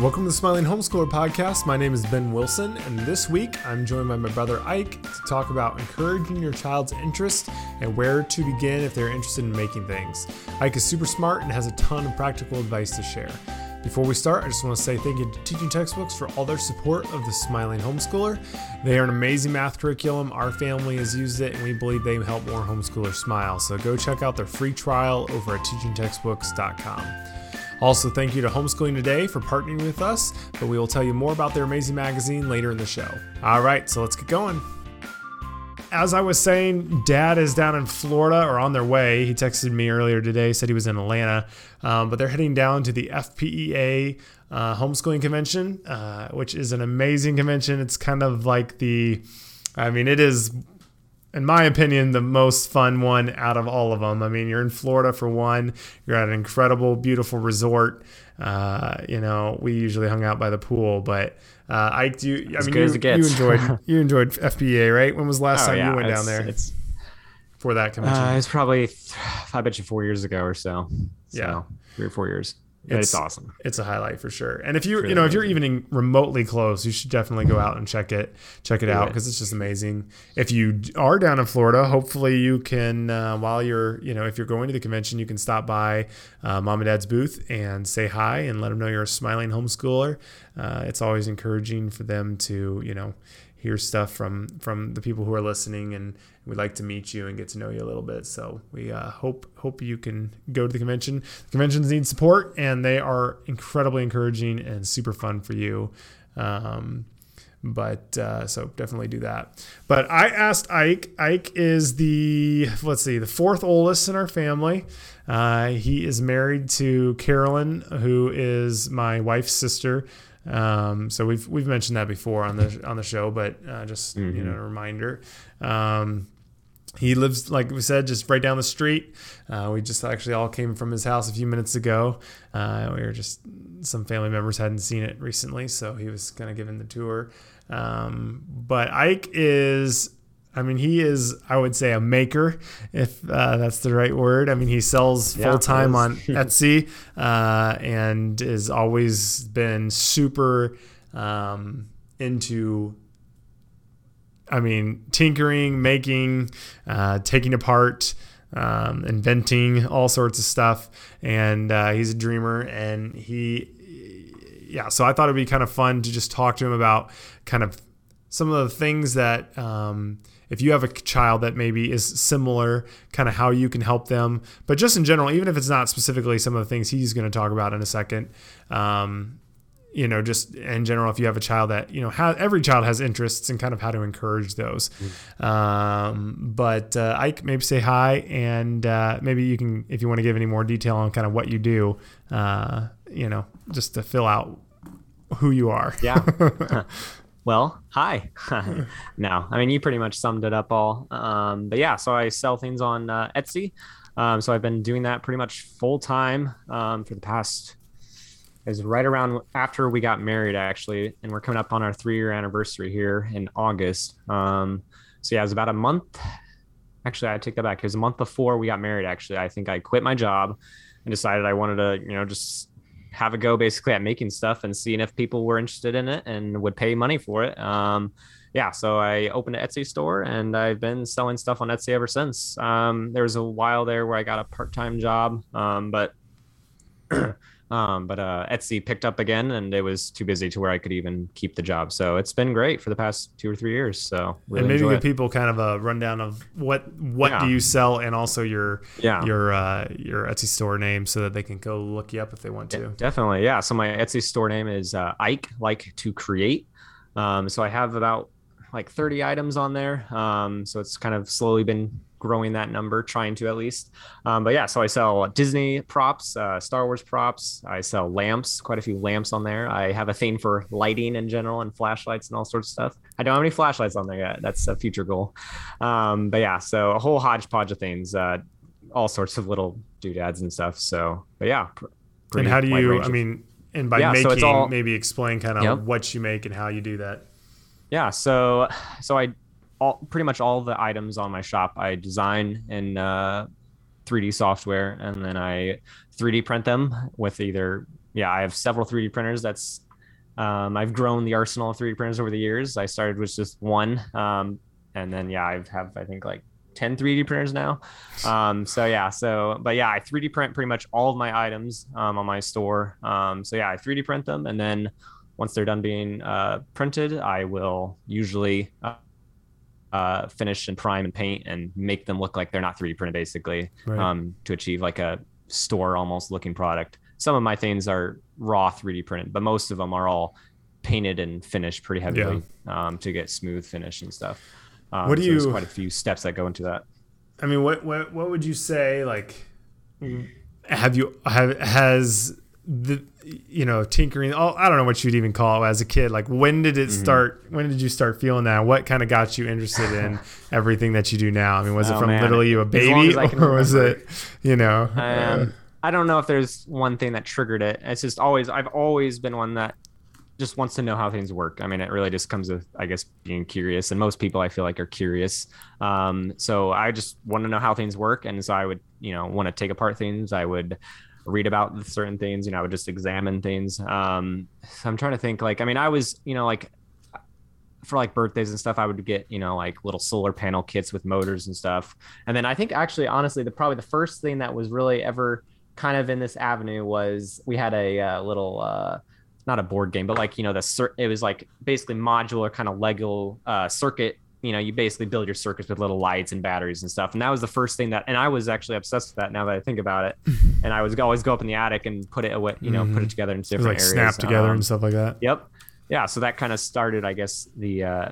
Welcome to the Smiling Homeschooler Podcast. My name is Ben Wilson, and this week I'm joined by my brother Ike to talk about encouraging your child's interest and where to begin if they're interested in making things. Ike is super smart and has a ton of practical advice to share. Before we start, I just want to say thank you to Teaching Textbooks for all their support of the Smiling Homeschooler. They are an amazing math curriculum. Our family has used it, and we believe they help more homeschoolers smile. So go check out their free trial over at teachingtextbooks.com. Also, thank you to Homeschooling Today for partnering with us, but we will tell you more about their amazing magazine later in the show. All right, so let's get going. As I was saying, Dad is down in Florida or on their way. He texted me earlier today, said he was in Atlanta, um, but they're heading down to the FPEA uh, homeschooling convention, uh, which is an amazing convention. It's kind of like the, I mean, it is in my opinion, the most fun one out of all of them. I mean, you're in Florida for one. You're at an incredible, beautiful resort. Uh, you know, we usually hung out by the pool, but uh, I do. I As mean, you, as it gets. you enjoyed you enjoyed FBA, right? When was the last Oh, time yeah, you went down there It's for that convention? uh, it's probably I bet you four years ago or so. so Yeah. three or four years. But it's, It's- awesome. it's a highlight for sure. And if you really you know if you're even remotely close, you should definitely go out and check it check it Do out it. because it's just amazing. If you are down in Florida, hopefully you can uh, while you're you know if you're going to the convention, you can stop by uh, mom and dad's booth and say hi and let them know you're a smiling homeschooler. Uh, it's always encouraging for them to you know hear stuff from from the people who are listening and we'd like to meet you and get to know you a little bit. So we uh, hope hope you can go to the convention. The conventions need support and they are incredibly encouraging and super fun for you. Um, but uh, so definitely do that. But i asked ike. Ike is the let's see the fourth oldest in our family. Uh, he is married to carolyn who is my wife's sister um, so we've we've mentioned that before on the on the show, but uh, just you know a reminder. Um, he lives, like we said, just right down the street. Uh, we just actually all came from his house a few minutes ago. Uh, we were just some family members hadn't seen it recently, so he was kind of giving the tour. Um, but Ike is I mean, he is, I would say, a maker, if uh, that's the right word. I mean, he sells Yeah, full time on. Etsy uh, and has always been super um, into, I mean, tinkering, making, uh, taking apart, um, inventing all sorts of stuff. And uh, he's a dreamer and he, yeah, so I thought it'd be kind of fun to just talk to him about kind of some of the things that um, if you have a child that maybe is similar kind of how you can help them. But just in general even if it's not specifically some of the things he's going to talk about in a second um, you know just in general if you have a child that you know how every child has interests and kind of how to encourage those. Um, but uh, ike maybe say hi and uh, maybe you can if you want to give any more detail on kind of what you do uh, you know just to fill out who you are. Yeah. well, hi. no, I mean you pretty much summed it up all. Um, but yeah, so I sell things on uh, Etsy. Um, so I've been doing that pretty much full time um, for the past is right around after we got married actually, and we're coming up on our three year anniversary here in August. Um, so yeah, it was about a month. Actually, I take that back. It was a month before we got married. Actually, I think I quit my job and decided I wanted to, you know, just have a go basically at making stuff and seeing if people were interested in it and would pay money for it. Um, yeah, so I opened an Etsy store and I've been selling stuff on Etsy ever since. Um, there was a while there where I got a part-time job, um, but um, but uh, Etsy picked up again and it was too busy to where I could even keep the job. So it's been great for the past two or three years. So really and maybe give people kind of a rundown of what what Yeah. do you sell and also your Yeah. your uh, your Etsy store name so that they can go look you up if they want to. Definitely, yeah. So my Etsy store name is uh, Ike Like to Create. Um, so I have about like 30 items on there. Um, so it's kind of slowly been growing that number, trying to at least. Um, but yeah, so I sell Disney props, uh, Star Wars props. I sell lamps, quite a few lamps on there. I have a thing for lighting in general and flashlights and all sorts of stuff. I don't have any flashlights on there yet. That's a future goal. Um, but yeah, so a whole hodgepodge of things, uh, all sorts of little doodads and stuff. So, but yeah. pr- And how do you? I of- mean, and by Yeah, so making, it's all- maybe explain kind of Yep. what you make and how you do that. Yeah, so so I all pretty much all the items on my shop I design in uh, 3D software and then I 3D print them with either yeah I have several 3D printers that's Um, I've grown the arsenal of 3D printers over the years. I started with just one, um, and then yeah, I have I think like 10 3D printers now. Um, so yeah, so but yeah, I 3D print pretty much all of my items um, on my store. Um, so yeah, I 3D print them, and then once they're done being uh, printed, I will usually uh, uh, finish and prime and paint and make them look like they're not 3D printed, basically, right. um, to achieve like a store almost looking product. Some of my things are raw 3D printed, but most of them are all painted and finished pretty heavily yeah. um, to get smooth finish and stuff. Um, what do so you? There's quite a few steps that go into that. I mean, what what what would you say? Like, have you have has the you know tinkering? Oh, I don't know what you'd even call it as a kid. Like, when did it mm-hmm. start? When did you start feeling that? What kind of got you interested in everything that you do now? I mean, was oh, it from man. literally you a baby, or was it you know? Um, I don't know if there's one thing that triggered it. It's just always I've always been one that just wants to know how things work. I mean, it really just comes with, I guess, being curious. And most people I feel like are curious. Um, so I just want to know how things work. And so I would, you know, want to take apart things. I would read about certain things, you know, I would just examine things. Um, so I'm trying to think like, I mean, I was, you know, like for like birthdays and stuff, I would get, you know, like little solar panel kits with motors and stuff. And then I think actually, honestly, the probably the first thing that was really ever kind of in this avenue was we had a uh, little, uh, not a board game, but like you know the it was like basically modular kind of Lego uh, circuit. You know, you basically build your circuits with little lights and batteries and stuff. And that was the first thing that, and I was actually obsessed with that. Now that I think about it, and I was always go up in the attic and put it away, you know, mm-hmm. put it mm-hmm. together in different like areas. snap together um, and stuff like that. Yep. Yeah. So that kind of started, I guess, the uh,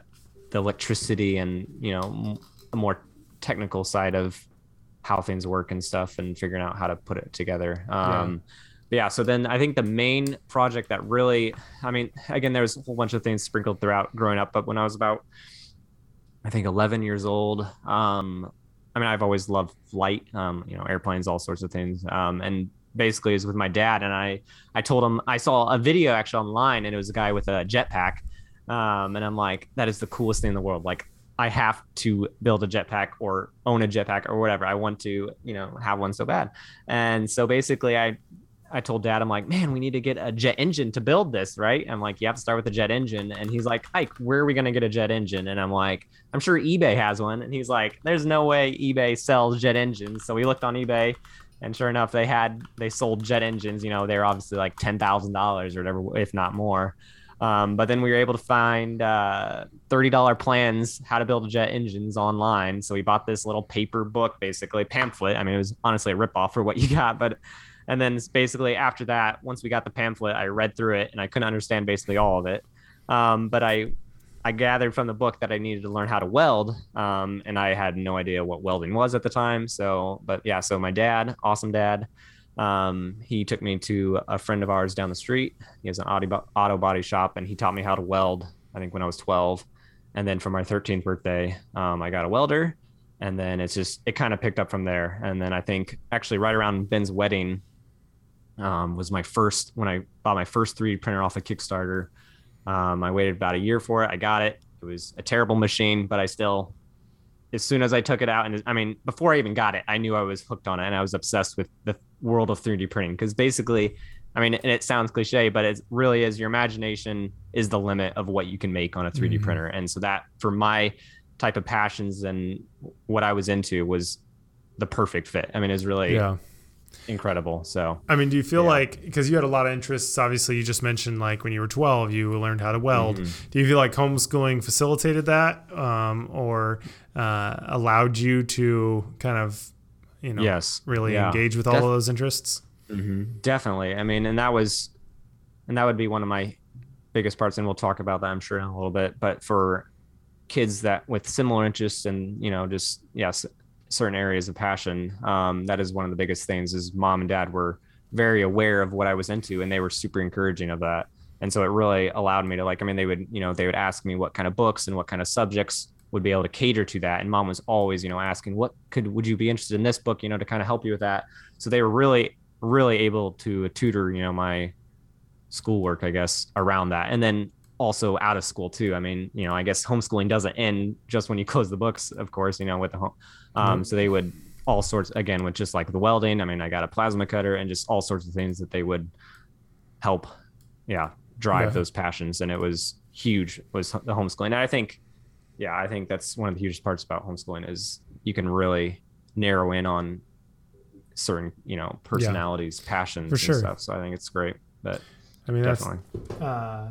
the electricity and you know the more technical side of how things work and stuff, and figuring out how to put it together. Um, yeah yeah so then i think the main project that really i mean again there was a whole bunch of things sprinkled throughout growing up but when i was about i think 11 years old um i mean i've always loved flight um you know airplanes all sorts of things um and basically is with my dad and i i told him i saw a video actually online and it was a guy with a jetpack um and i'm like that is the coolest thing in the world like I have to build a jetpack or own a jetpack or whatever. I want to, you know, have one so bad. And so basically I I told dad, I'm like, man, we need to get a jet engine to build this, right? I'm like, you have to start with a jet engine. And he's like, Ike, where are we going to get a jet engine? And I'm like, I'm sure eBay has one. And he's like, there's no way eBay sells jet engines. So we looked on eBay and sure enough, they had, they sold jet engines. You know, they're obviously like $10,000 or whatever, if not more. Um, but then we were able to find uh, $30 plans how to build jet engines online. So we bought this little paper book, basically pamphlet. I mean, it was honestly a ripoff for what you got, but and then basically after that, once we got the pamphlet, I read through it and I couldn't understand basically all of it. Um, but I I gathered from the book that I needed to learn how to weld, um, and I had no idea what welding was at the time. So, but yeah, so my dad, awesome dad, um, he took me to a friend of ours down the street. He has an auto, auto body shop, and he taught me how to weld. I think when I was 12, and then for my 13th birthday, um, I got a welder, and then it's just it kind of picked up from there. And then I think actually right around Ben's wedding, um, was my first when I bought my first 3D printer off a of Kickstarter. Um, I waited about a year for it. I got it. It was a terrible machine, but I still, as soon as I took it out, and I mean, before I even got it, I knew I was hooked on it, and I was obsessed with the world of 3D printing because basically, I mean, and it sounds cliche, but it really is. Your imagination is the limit of what you can make on a 3D mm-hmm. printer, and so that for my type of passions and what I was into was the perfect fit. I mean, it's really yeah incredible. So, I mean, do you feel yeah. like because you had a lot of interests? Obviously, you just mentioned like when you were 12, you learned how to weld. Mm-hmm. Do you feel like homeschooling facilitated that, um, or uh, allowed you to kind of, you know, yes, really yeah. engage with all Def- of those interests? Mm-hmm. Definitely. I mean, and that was, and that would be one of my biggest parts, and we'll talk about that, I'm sure, in a little bit. But for kids that with similar interests and you know just yes certain areas of passion. Um, that is one of the biggest things. Is mom and dad were very aware of what I was into, and they were super encouraging of that. And so it really allowed me to like. I mean, they would you know they would ask me what kind of books and what kind of subjects would be able to cater to that. And mom was always you know asking what could would you be interested in this book you know to kind of help you with that. So they were really really able to tutor you know my schoolwork I guess around that. And then also out of school too. I mean, you know, I guess homeschooling doesn't end just when you close the books, of course, you know, with the home. Um, mm-hmm. So they would all sorts again with just like the welding. I mean, I got a plasma cutter and just all sorts of things that they would help, yeah, drive Yeah. those passions, and it was huge. Was the homeschooling? And I think, yeah, I think that's one of the hugest parts about homeschooling is you can really narrow in on certain you know personalities, passions, For sure. and stuff. So I think it's great. But I mean, that's definitely, uh,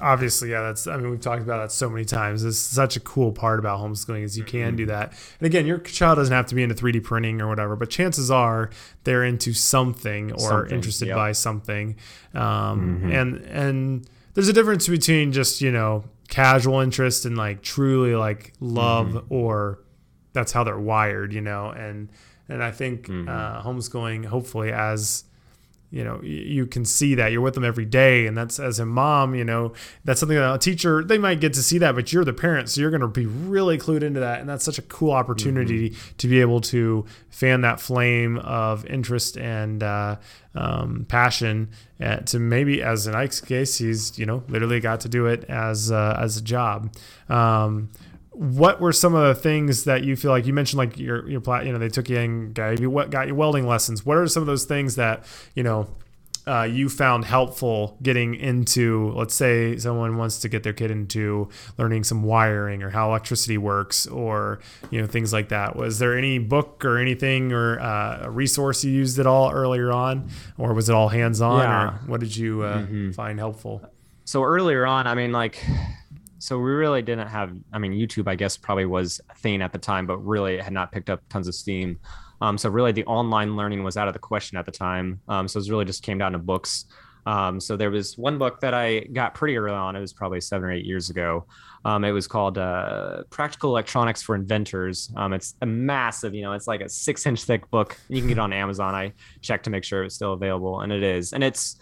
obviously, yeah, that's, I mean, we've talked about that so many times. It's such a cool part about homeschooling is you can Mm-hmm. do that. And again, your child doesn't have to be into 3D printing or whatever, but chances are they're into something or Something, interested yep. by something. Um, Mhm. and, and there's a difference between just, you know, casual interest and like truly like love Mm-hmm. or that's how they're wired, you know? And, and I think, Mhm. uh, homeschooling, hopefully as, you know you can see that. You're with them every day. And that's as a mom you know that's something that a teacher they might get to see that but you're the parent. So you're going to be really clued into that. And that's such a cool opportunity to be able to fan that flame of interest and uh, um, passion uh, to maybe as in Ike's case he's you know literally got to do it as uh, as a job. Um, what were some of the things that you feel like you mentioned like your your pla- you know they took you and gave you what got you welding lessons what are some of those things that you know uh, you found helpful getting into let's say someone wants to get their kid into learning some wiring or how electricity works or you know things like that was there any book or anything or uh, a resource you used at all earlier on or was it all hands on Yeah. or what did you uh, Mhm. find helpful so earlier on, I mean, like, so we really didn't have. I mean, YouTube, I guess, probably was a thing at the time, but really it had not picked up tons of steam. Um, so really, the online learning was out of the question at the time. Um, so it really just came down to books. Um, so there was one book that I got pretty early on. It was probably seven or eight years ago. Um, it was called uh, Practical Electronics for Inventors. Um, it's a massive, you know, it's like a six-inch thick book. You can get it on Amazon. I checked to make sure it was still available, and it is. And it's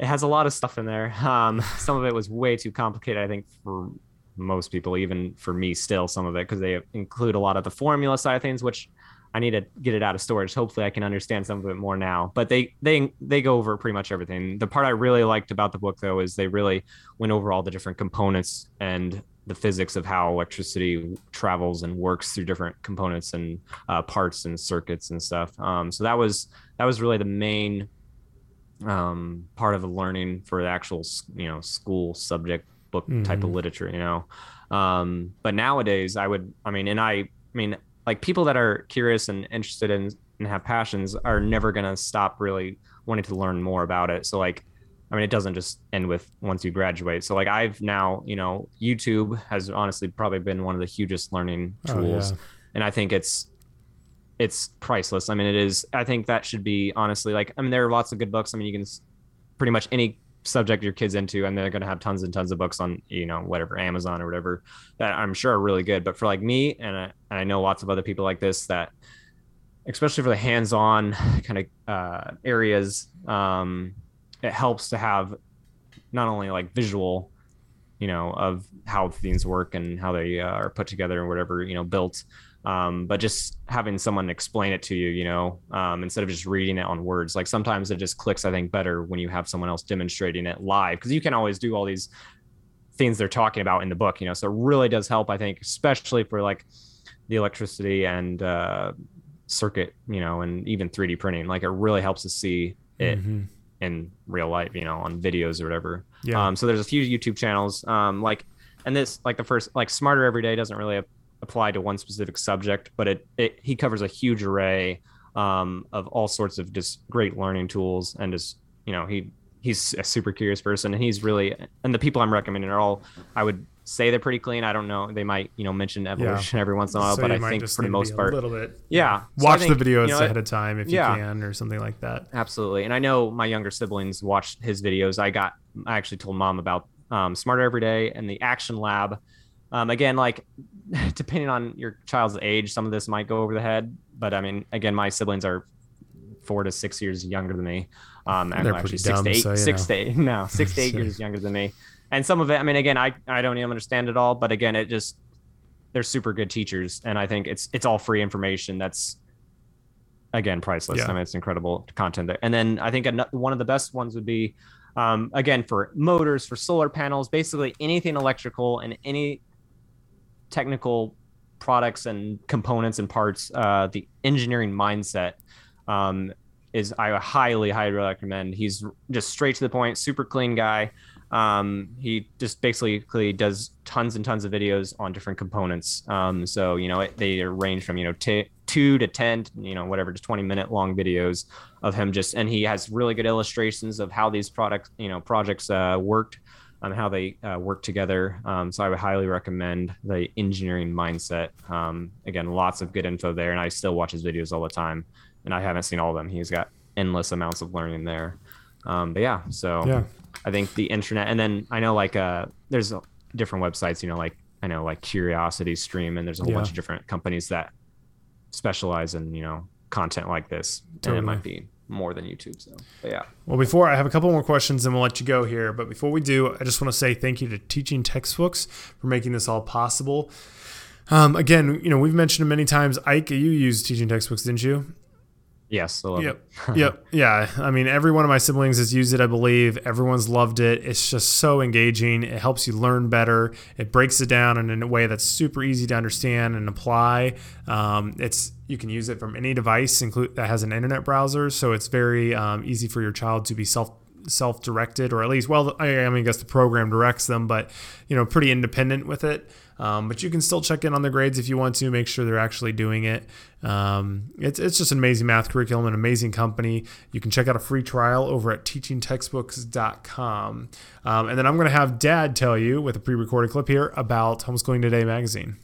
it has a lot of stuff in there. Um, some of it was way too complicated, I think, for most people, even for me, still some of it, because they include a lot of the formula side of things, which I need to get it out of storage. Hopefully, I can understand some of it more now. But they they they go over pretty much everything. The part I really liked about the book, though, is they really went over all the different components and the physics of how electricity travels and works through different components and uh, parts and circuits and stuff. Um, so that was that was really the main um, part of the learning for the actual you know school subject book type of Mhm. literature you know um, but nowadays i would i mean and i i mean like people that are curious and interested in and have passions are never going to stop really wanting to learn more about it so like i mean it doesn't just end with once you graduate so like i've now you know youtube has honestly probably been one of the hugest learning Oh, tools yeah. and i think it's it's priceless. I mean, it is. I think that should be honestly like. I mean, there are lots of good books. I mean, you can pretty much any subject your kids into, and they're going to have tons and tons of books on you know whatever Amazon or whatever that I'm sure are really good. But for like me, and I, and I know lots of other people like this that, especially for the hands-on kind of uh, areas, um, it helps to have not only like visual you know of how things work and how they uh, are put together and whatever you know built um, but just having someone explain it to you you know um, instead of just reading it on words. Like sometimes it just clicks i think better when you have someone else demonstrating it live because you can always do all these things they're talking about in the book you know? So it really does help i think especially for like the electricity and uh, circuit you know and even 3d printing. Like it really helps to see it Mhm. in real life you know on videos or whatever. Yeah. Um, so there's a few YouTube channels, um, like, and this like the first like Smarter Every Day doesn't really ap- apply to one specific subject, but it, it he covers a huge array um, of all sorts of just great learning tools, and just you know he he's a super curious person, and he's really and the people I'm recommending are all I would say they're pretty clean. I don't know, they might you know mention evolution every once in a while, So but I think for the most part, a little bit yeah. So watch think, the videos you know, ahead of time if yeah. you can or something like that Absolutely. And I know my younger siblings watched his videos. I got, I actually told mom about um, Smarter Every Day and the Action Lab. Um, again, like depending on your child's age, some of this might go over the head. But I mean, again, my siblings are four to six years younger than me. Um, They're actually six dumb, to eight, so, six know. to eight, no, six to eight years younger than me. And some of it, I mean, again, I, I don't even understand it all, but again, it just, they're super good teachers. And I think it's, it's all free information. That's, again priceless. Yeah. I mean, it's incredible content there. And then I think one of the best ones would be, um, again, for motors, for solar panels, basically anything electrical and any technical products and components and parts. Uh, the engineering mindset. Um, is I highly, highly recommend. He's just straight to the point, super clean guy. Um, he just basically does tons and tons of videos on different components. Um, so you know it, they range from you know t- two to ten, you know whatever, to twenty minute long videos of him just, and he has really good illustrations of how these products, you know, projects uh, worked, on how they uh, work together. Um, so I would highly recommend the engineering mindset. Um, again, lots of good info there, and I still watch his videos all the time, and I haven't seen all of them. He's got endless amounts of learning there. Um, but yeah, so yeah. I think the internet, and then I know like uh, there's different websites, you know, like I know like Curiosity Stream, and there's a whole yeah. bunch of different companies that specialize in you know content like this, totally. and it might be more than YouTube. So, but yeah. Well, before I have a couple more questions, and we'll let you go here. But before we do, I just want to say thank you to Teaching Textbooks for making this all possible. Um, again, you know, we've mentioned it many times. Ike, you used Teaching Textbooks, didn't you? Yes. yep. yep. Yeah. I mean, every one of my siblings has used it, I believe. Everyone's loved it. It's just so engaging. It helps you learn better. It breaks it down in a way that's super easy to understand and apply. Um, it's you can use it from any device include that has an internet browser, so it's very um, easy for your child to be self self-directed or at least well I, I mean I guess the program directs them but you know pretty independent with it. Um, but you can still check in on the grades if you want to make sure they're actually doing it. Um, it's, it's just an amazing math curriculum an amazing company. You can check out a free trial over at teachingtextbooks.com um, and then I'm going to have dad tell you with a pre-recorded clip here about homeschooling today magazine.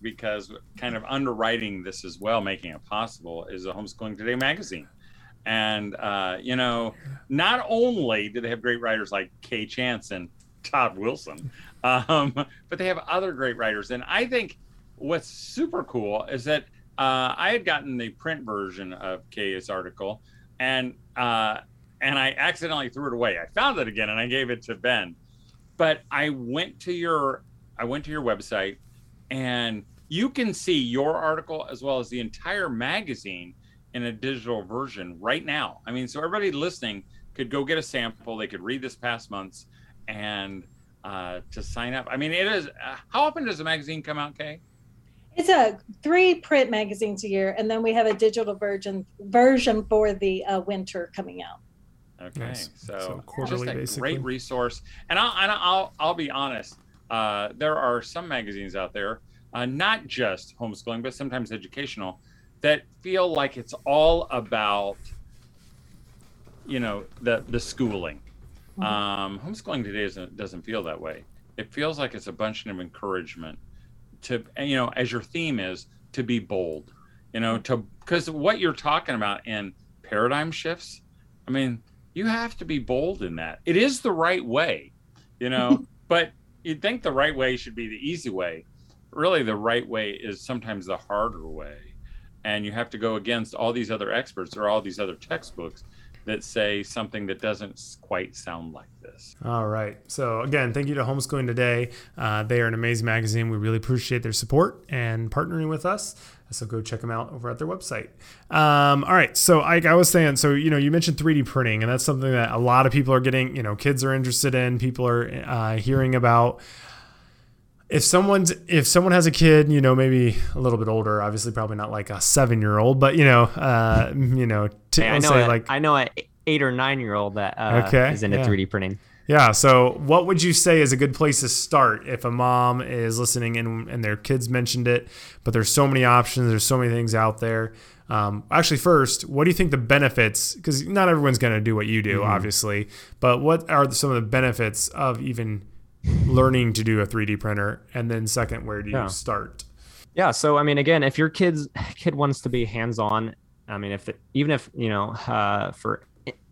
Because kind of underwriting this as well making it possible is a homeschooling today magazine and uh, you know, not only do they have great writers like Kay Chance and Todd Wilson, um, but they have other great writers. And I think what's super cool is that uh, I had gotten the print version of Kay's article, and uh, and I accidentally threw it away. I found it again and I gave it to Ben. But I went to your I went to your website, and you can see your article as well as the entire magazine in a digital version right now. I mean, so everybody listening could go get a sample. They could read this past month's and uh, to sign up. I mean, it is. Uh, how often does a magazine come out, Kay? It's a three print magazines a year, and then we have a digital version version for the uh, winter coming out. Okay, nice. so, so quarterly, just a basically. great resource. And I'll and I'll I'll be honest. Uh, there are some magazines out there, uh, not just homeschooling, but sometimes educational, that feel like it's all about you know the the schooling. Mm-hmm. um, homeschooling today doesn't doesn't feel that way. It feels like it's a bunch of encouragement to you know as your theme is to be bold you know to because what you're talking about in paradigm shifts i mean you have to be bold in that. It is the right way you know but you'd think the right way should be the easy way. Really the right way is sometimes the harder way and you have to go against all these other experts or all these other textbooks that say something that doesn't quite sound like this. All right. So, again, thank you to Homeschooling Today. Uh, they are an amazing magazine. We really appreciate their support and partnering with us. So, go check them out over at their website. Um, all right. So, I, I was saying, so, you know, you mentioned 3D printing, and that's something that a lot of people are getting, you know, kids are interested in, people are uh, hearing about if someone's if someone has a kid, you know, maybe a little bit older, obviously probably not like a seven year old, but you know, uh, you know, t- hey, I know say a, like I know an eight or nine year old that uh, okay, is into yeah. 3D printing. Yeah. So, what would you say is a good place to start if a mom is listening and and their kids mentioned it, but there's so many options, there's so many things out there. Um, actually, first, what do you think the benefits? Because not everyone's going to do what you do, mm-hmm. obviously, but what are some of the benefits of even learning to do a 3D printer? And then second, where do you yeah. start? Yeah. So, I mean, again, if your kid's kid wants to be hands-on, I mean, if it, even if, you know, uh, for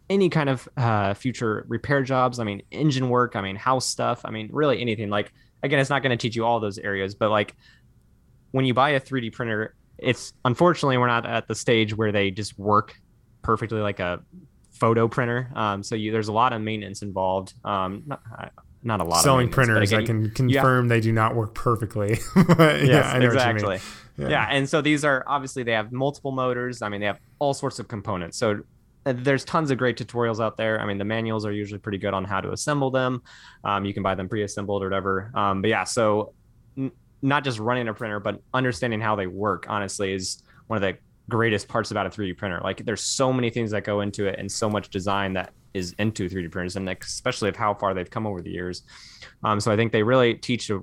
any kind of uh, future repair jobs, I mean, engine work, I mean, house stuff, I mean, really anything like, again, it's not going to teach you all those areas, but like when you buy a 3D printer, it's unfortunately, we're not at the stage where they just work perfectly like a photo printer. Um, so you, there's a lot of maintenance involved. Um, not, a lot of selling printers again, i can confirm they do not work perfectly. Yes yeah, exactly. Yeah. yeah. and so these are obviously they have multiple motors. I mean they have all sorts of components. So uh, there's tons of great tutorials out there. I mean the manuals are usually pretty good on how to assemble them. Um, you can buy them pre-assembled or whatever. Um, but yeah so n- not just running a printer but understanding how they work honestly is one of the greatest parts about a 3D printer. Like there's so many things that go into it and so much design that is into 3D printers and especially of how far they've come over the years. Um, so I think they really teach a,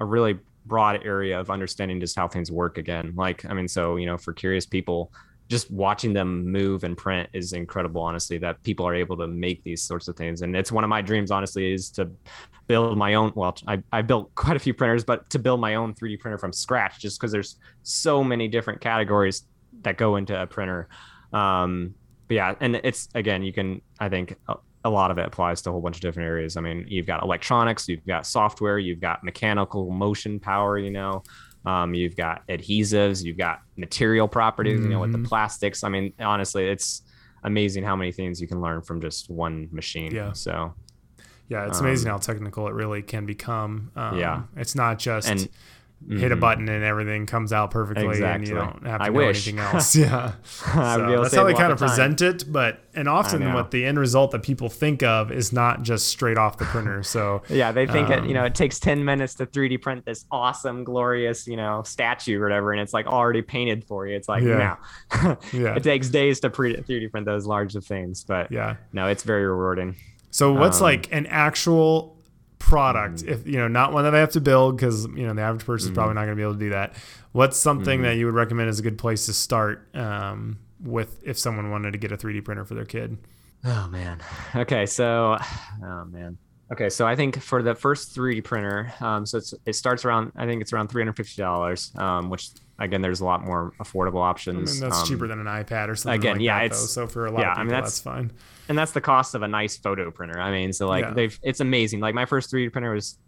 a really broad area of understanding just how things work again. Like, I mean, so, you know, for curious people, just watching them move and print is incredible honestly that people are able to make these sorts of things and it's one of my dreams honestly is to build my own well i, I built quite a few printers but to build my own 3d printer from scratch just because there's so many different categories that go into a printer um but yeah and it's again you can i think a, a lot of it applies to a whole bunch of different areas. I mean you've got electronics you've got software you've got mechanical motion power you know um, you've got adhesives you've got material properties mm-hmm. you know with the mm-hmm. plastics. I mean honestly it's amazing how many things you can learn from just one machine. Yeah. So yeah it's amazing um, how technical it really can become. Um, yeah it's not just and mm-hmm. hit a mm-hmm. button and everything comes out perfectly exactly. and you don't have to I know wish. anything else. Yeah. so that's how they kind of present it. But and often what the end result that people think of is not just straight off the printer. So yeah, they think um, it, you know, it takes 10 minutes to 3D print this awesome, glorious, you know, statue or whatever, and it's like already painted for you. It's like, yeah. no. yeah. It takes days to pre- 3D print those large of things. But yeah, no, it's very rewarding. So what's um, like an actual product mm if you know not one that i have to build because you know the average person is probably mm. not going to be able to do that. What's something mm that you would recommend as a good place to start um, with if someone wanted to get a 3d printer for their kid? Oh man. Okay so oh man. Okay so i think for the first 3d printer um, so it starts around i think it's around $350 um, which again there's a lot more affordable options I mean, that's um, cheaper than an ipad or something again like yeah that, it's though. so for a lot yeah, of people I mean, that's, that's fine and that's the cost of a nice photo printer. I mean, so like yeah. they've it's amazing. Like my first 3D printer was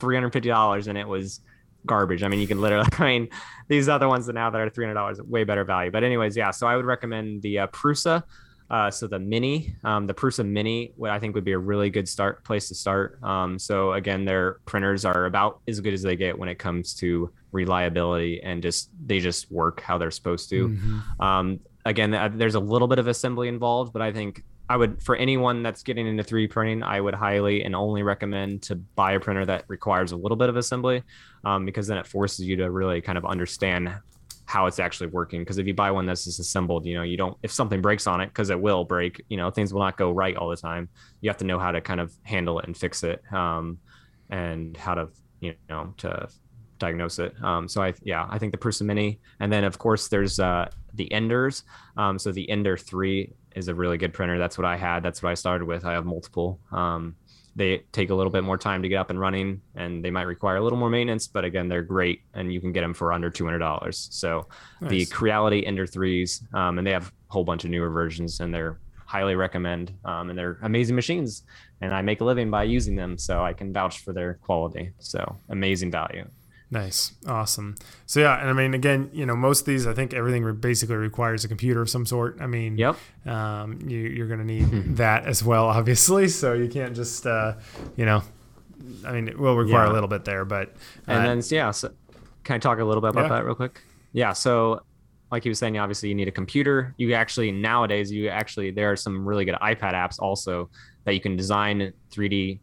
three hundred fifty dollars, and it was garbage. I mean, you can literally. I mean, these other ones that now that are three hundred dollars, way better value. But anyways, yeah. So I would recommend the uh, Prusa. Uh, so the Mini, um, the Prusa Mini, what I think would be a really good start place to start. Um, so again, their printers are about as good as they get when it comes to reliability and just they just work how they're supposed to. Mm-hmm. Um, again, uh, there's a little bit of assembly involved, but I think I would for anyone that's getting into 3D printing, I would highly and only recommend to buy a printer that requires a little bit of assembly, um, because then it forces you to really kind of understand how it's actually working. Because if you buy one that's just assembled, you know, you don't if something breaks on it, because it will break, you know, things will not go right all the time. You have to know how to kind of handle it and fix it, um, and how to you know to diagnose it. Um, so I yeah, I think the Prusa Mini, and then of course there's uh, the Enders. Um, so the Ender three is a really good printer. That's what I had. That's what I started with. I have multiple. Um, they take a little bit more time to get up and running, and they might require a little more maintenance. But again, they're great, and you can get them for under two hundred dollars. So nice. the Creality Ender threes, um, and they have a whole bunch of newer versions, and they're highly recommend. Um, and they're amazing machines, and I make a living by using them, so I can vouch for their quality. So amazing value. Nice. Awesome. So yeah, and I mean, again, you know, most of these, I think everything basically requires a computer of some sort. I mean, yep. Um, you, are going to need that as well, obviously. So you can't just, uh, you know, I mean, it will require yeah. a little bit there, but. Uh, and then, yeah. So can I talk a little bit about yeah. that real quick? Yeah. So like you were saying, obviously you need a computer. You actually, nowadays, you actually, there are some really good iPad apps also that you can design 3D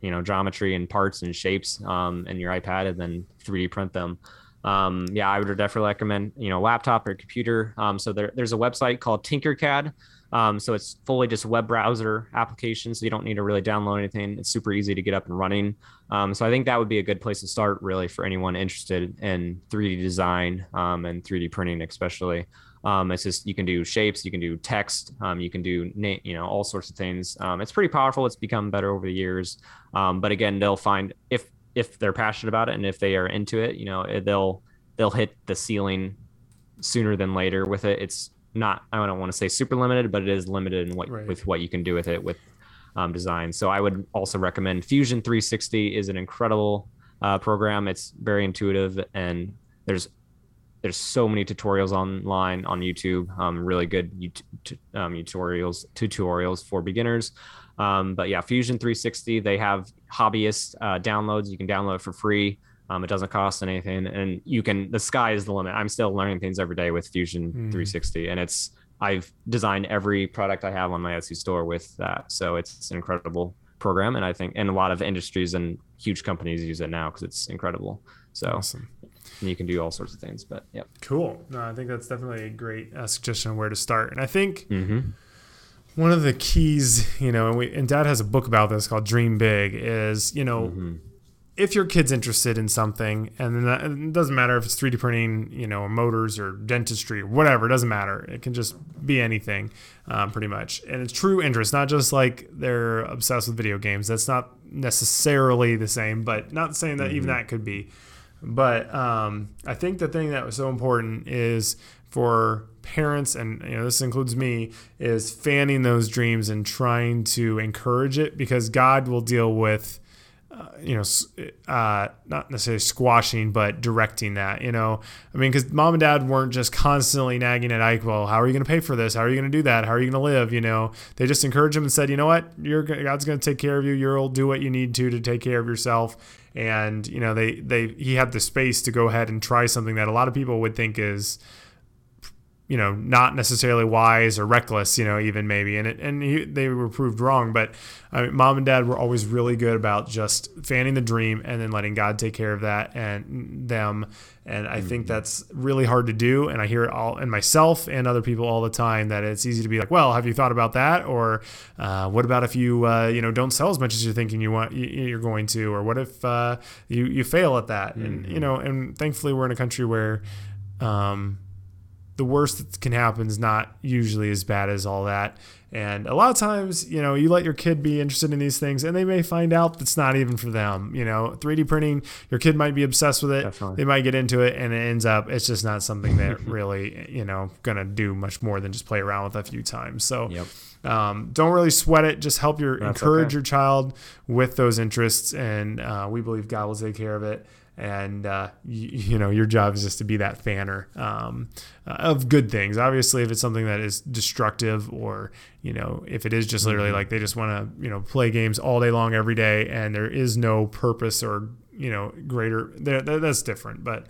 you know geometry and parts and shapes um, in your iPad and then 3D print them. Um, yeah, I would definitely recommend you know laptop or computer. Um, so there, there's a website called Tinkercad. Um, so it's fully just web browser application, so you don't need to really download anything. It's super easy to get up and running. Um, so I think that would be a good place to start, really, for anyone interested in 3D design um, and 3D printing, especially. Um, it's just you can do shapes, you can do text, um, you can do you know all sorts of things. Um, it's pretty powerful. It's become better over the years. Um, but again, they'll find if if they're passionate about it and if they are into it, you know, they'll they'll hit the ceiling sooner than later with it. It's not I don't want to say super limited, but it is limited in what right. with what you can do with it with um, design. So I would also recommend Fusion 360 is an incredible uh, program. It's very intuitive and there's there's so many tutorials online on YouTube. Um, really good um, tutorials tutorials for beginners. Um, but yeah, Fusion 360 they have hobbyist uh, downloads. You can download for free. Um, it doesn't cost anything, and you can. The sky is the limit. I'm still learning things every day with Fusion mm. 360, and it's I've designed every product I have on my Etsy store with that. So it's an incredible program, and I think and a lot of industries and huge companies use it now because it's incredible. So awesome. And you can do all sorts of things. But yeah, cool. No, I think that's definitely a great uh, suggestion on where to start. And I think mm-hmm. one of the keys, you know, and, we, and Dad has a book about this called Dream Big, is you know. Mm-hmm if your kid's interested in something, and that, it doesn't matter if it's 3D printing, you know, motors or dentistry or whatever, it doesn't matter. It can just be anything, um, pretty much. And it's true interest, not just like they're obsessed with video games. That's not necessarily the same, but not saying that mm-hmm. even that could be. But um, I think the thing that was so important is for parents and you know this includes me is fanning those dreams and trying to encourage it because God will deal with uh, you know, uh, not necessarily squashing, but directing that, you know, I mean, because mom and dad weren't just constantly nagging at Ike, well, how are you going to pay for this? How are you going to do that? How are you going to live? You know, they just encouraged him and said, you know what, you're God's going to take care of you. You'll do what you need to to take care of yourself. And you know, they they he had the space to go ahead and try something that a lot of people would think is you know, not necessarily wise or reckless, you know, even maybe. And it, and he, they were proved wrong. But I mean, mom and dad were always really good about just fanning the dream and then letting God take care of that and them. And I mm-hmm. think that's really hard to do. And I hear it all in myself and other people all the time that it's easy to be like, well, have you thought about that? Or uh, what about if you, uh, you know, don't sell as much as you're thinking you want, you're going to? Or what if uh, you, you fail at that? Mm-hmm. And, you know, and thankfully we're in a country where, um, the worst that can happen is not usually as bad as all that. And a lot of times, you know, you let your kid be interested in these things and they may find out that's not even for them. You know, 3D printing, your kid might be obsessed with it. Definitely. They might get into it and it ends up, it's just not something that really, you know, going to do much more than just play around with a few times. So, yep. Um, don't really sweat it. Just help your That's encourage okay. your child with those interests, and uh, we believe God will take care of it and uh, you, you, know your job is just to be that fanner um, uh, of good things. Obviously if it's something that is destructive or you know if it is just literally mm-hmm. like they just want to you know play games all day long every day and there is no purpose or you know greater that's different. But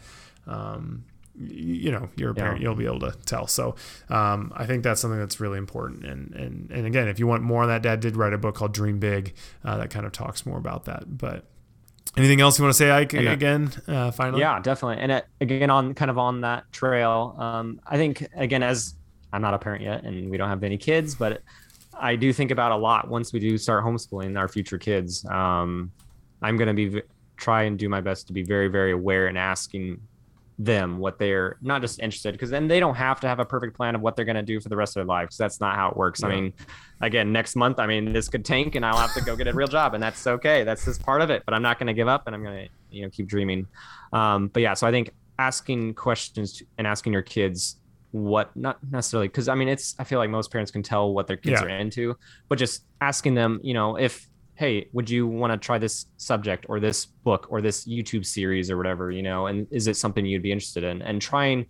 um, you know you're a parent yeah. you'll be able to tell. So um, i think that's something that's really important. And and and again if you want more on that dad did write a book called dream big uh, that kind of talks more about that. But Anything else you want to say, Ike? And, uh, again, uh, finally. Yeah, definitely. And uh, again, on kind of on that trail, um, I think again, as I'm not a parent yet, and we don't have any kids, but I do think about a lot once we do start homeschooling our future kids. Um, I'm going to be try and do my best to be very, very aware and asking them what they're not just interested because then they don't have to have a perfect plan of what they're going to do for the rest of their lives that's not how it works yeah. i mean again next month i mean this could tank and i'll have to go get a real job and that's okay that's just part of it but i'm not going to give up and i'm going to you know keep dreaming um, but yeah so i think asking questions and asking your kids what not necessarily because i mean it's i feel like most parents can tell what their kids yeah. are into but just asking them you know if hey would you want to try this subject or this book or this youtube series or whatever you know and is it something you'd be interested in and trying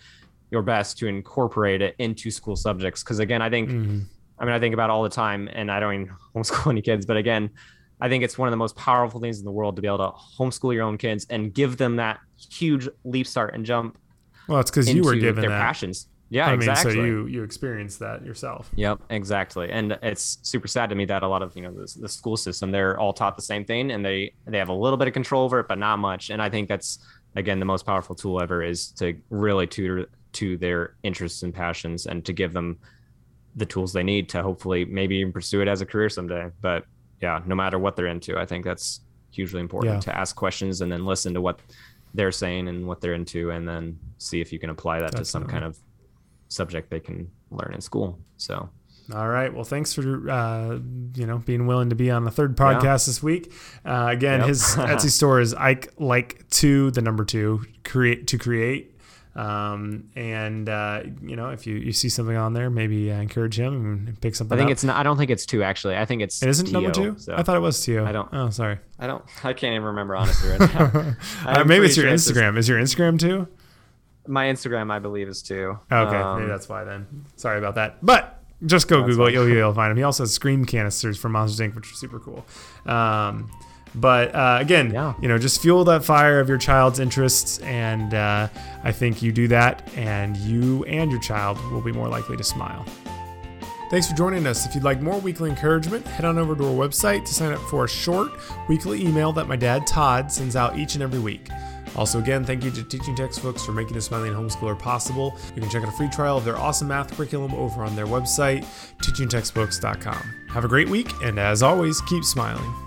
your best to incorporate it into school subjects because again i think mm-hmm. i mean i think about all the time and i don't even homeschool any kids but again i think it's one of the most powerful things in the world to be able to homeschool your own kids and give them that huge leap start and jump well it's because you were given their that. passions yeah, I exactly. mean, so you you experience that yourself. Yep, exactly. And it's super sad to me that a lot of you know the, the school system they're all taught the same thing and they they have a little bit of control over it, but not much. And I think that's again the most powerful tool ever is to really tutor to their interests and passions and to give them the tools they need to hopefully maybe even pursue it as a career someday. But yeah, no matter what they're into, I think that's hugely important yeah. to ask questions and then listen to what they're saying and what they're into, and then see if you can apply that Definitely. to some kind of subject they can learn in school. So. All right. Well, thanks for uh, you know being willing to be on the third podcast yeah. this week. Uh, again, yep. his Etsy store is Ike like two the number two create to create. Um, and uh, you know if you, you see something on there, maybe uh, encourage him and pick something. I think up. it's not. I don't think it's two actually. I think it's. It isn't number two. So. I thought it was two. I don't. Oh, sorry. I don't. I can't even remember honestly right now. Maybe it's your sure Instagram. Is your Instagram too? My Instagram, I believe, is too. Okay, um, maybe that's why then. Sorry about that. But just go Google it. You'll, you'll find him. He also has scream canisters for Monsters Inc., which are super cool. Um, but uh, again, yeah. you know, just fuel that fire of your child's interests, and uh, I think you do that, and you and your child will be more likely to smile. Thanks for joining us. If you'd like more weekly encouragement, head on over to our website to sign up for a short weekly email that my dad Todd sends out each and every week. Also, again, thank you to Teaching Textbooks for making the Smiling Homeschooler possible. You can check out a free trial of their awesome math curriculum over on their website, teachingtextbooks.com. Have a great week, and as always, keep smiling.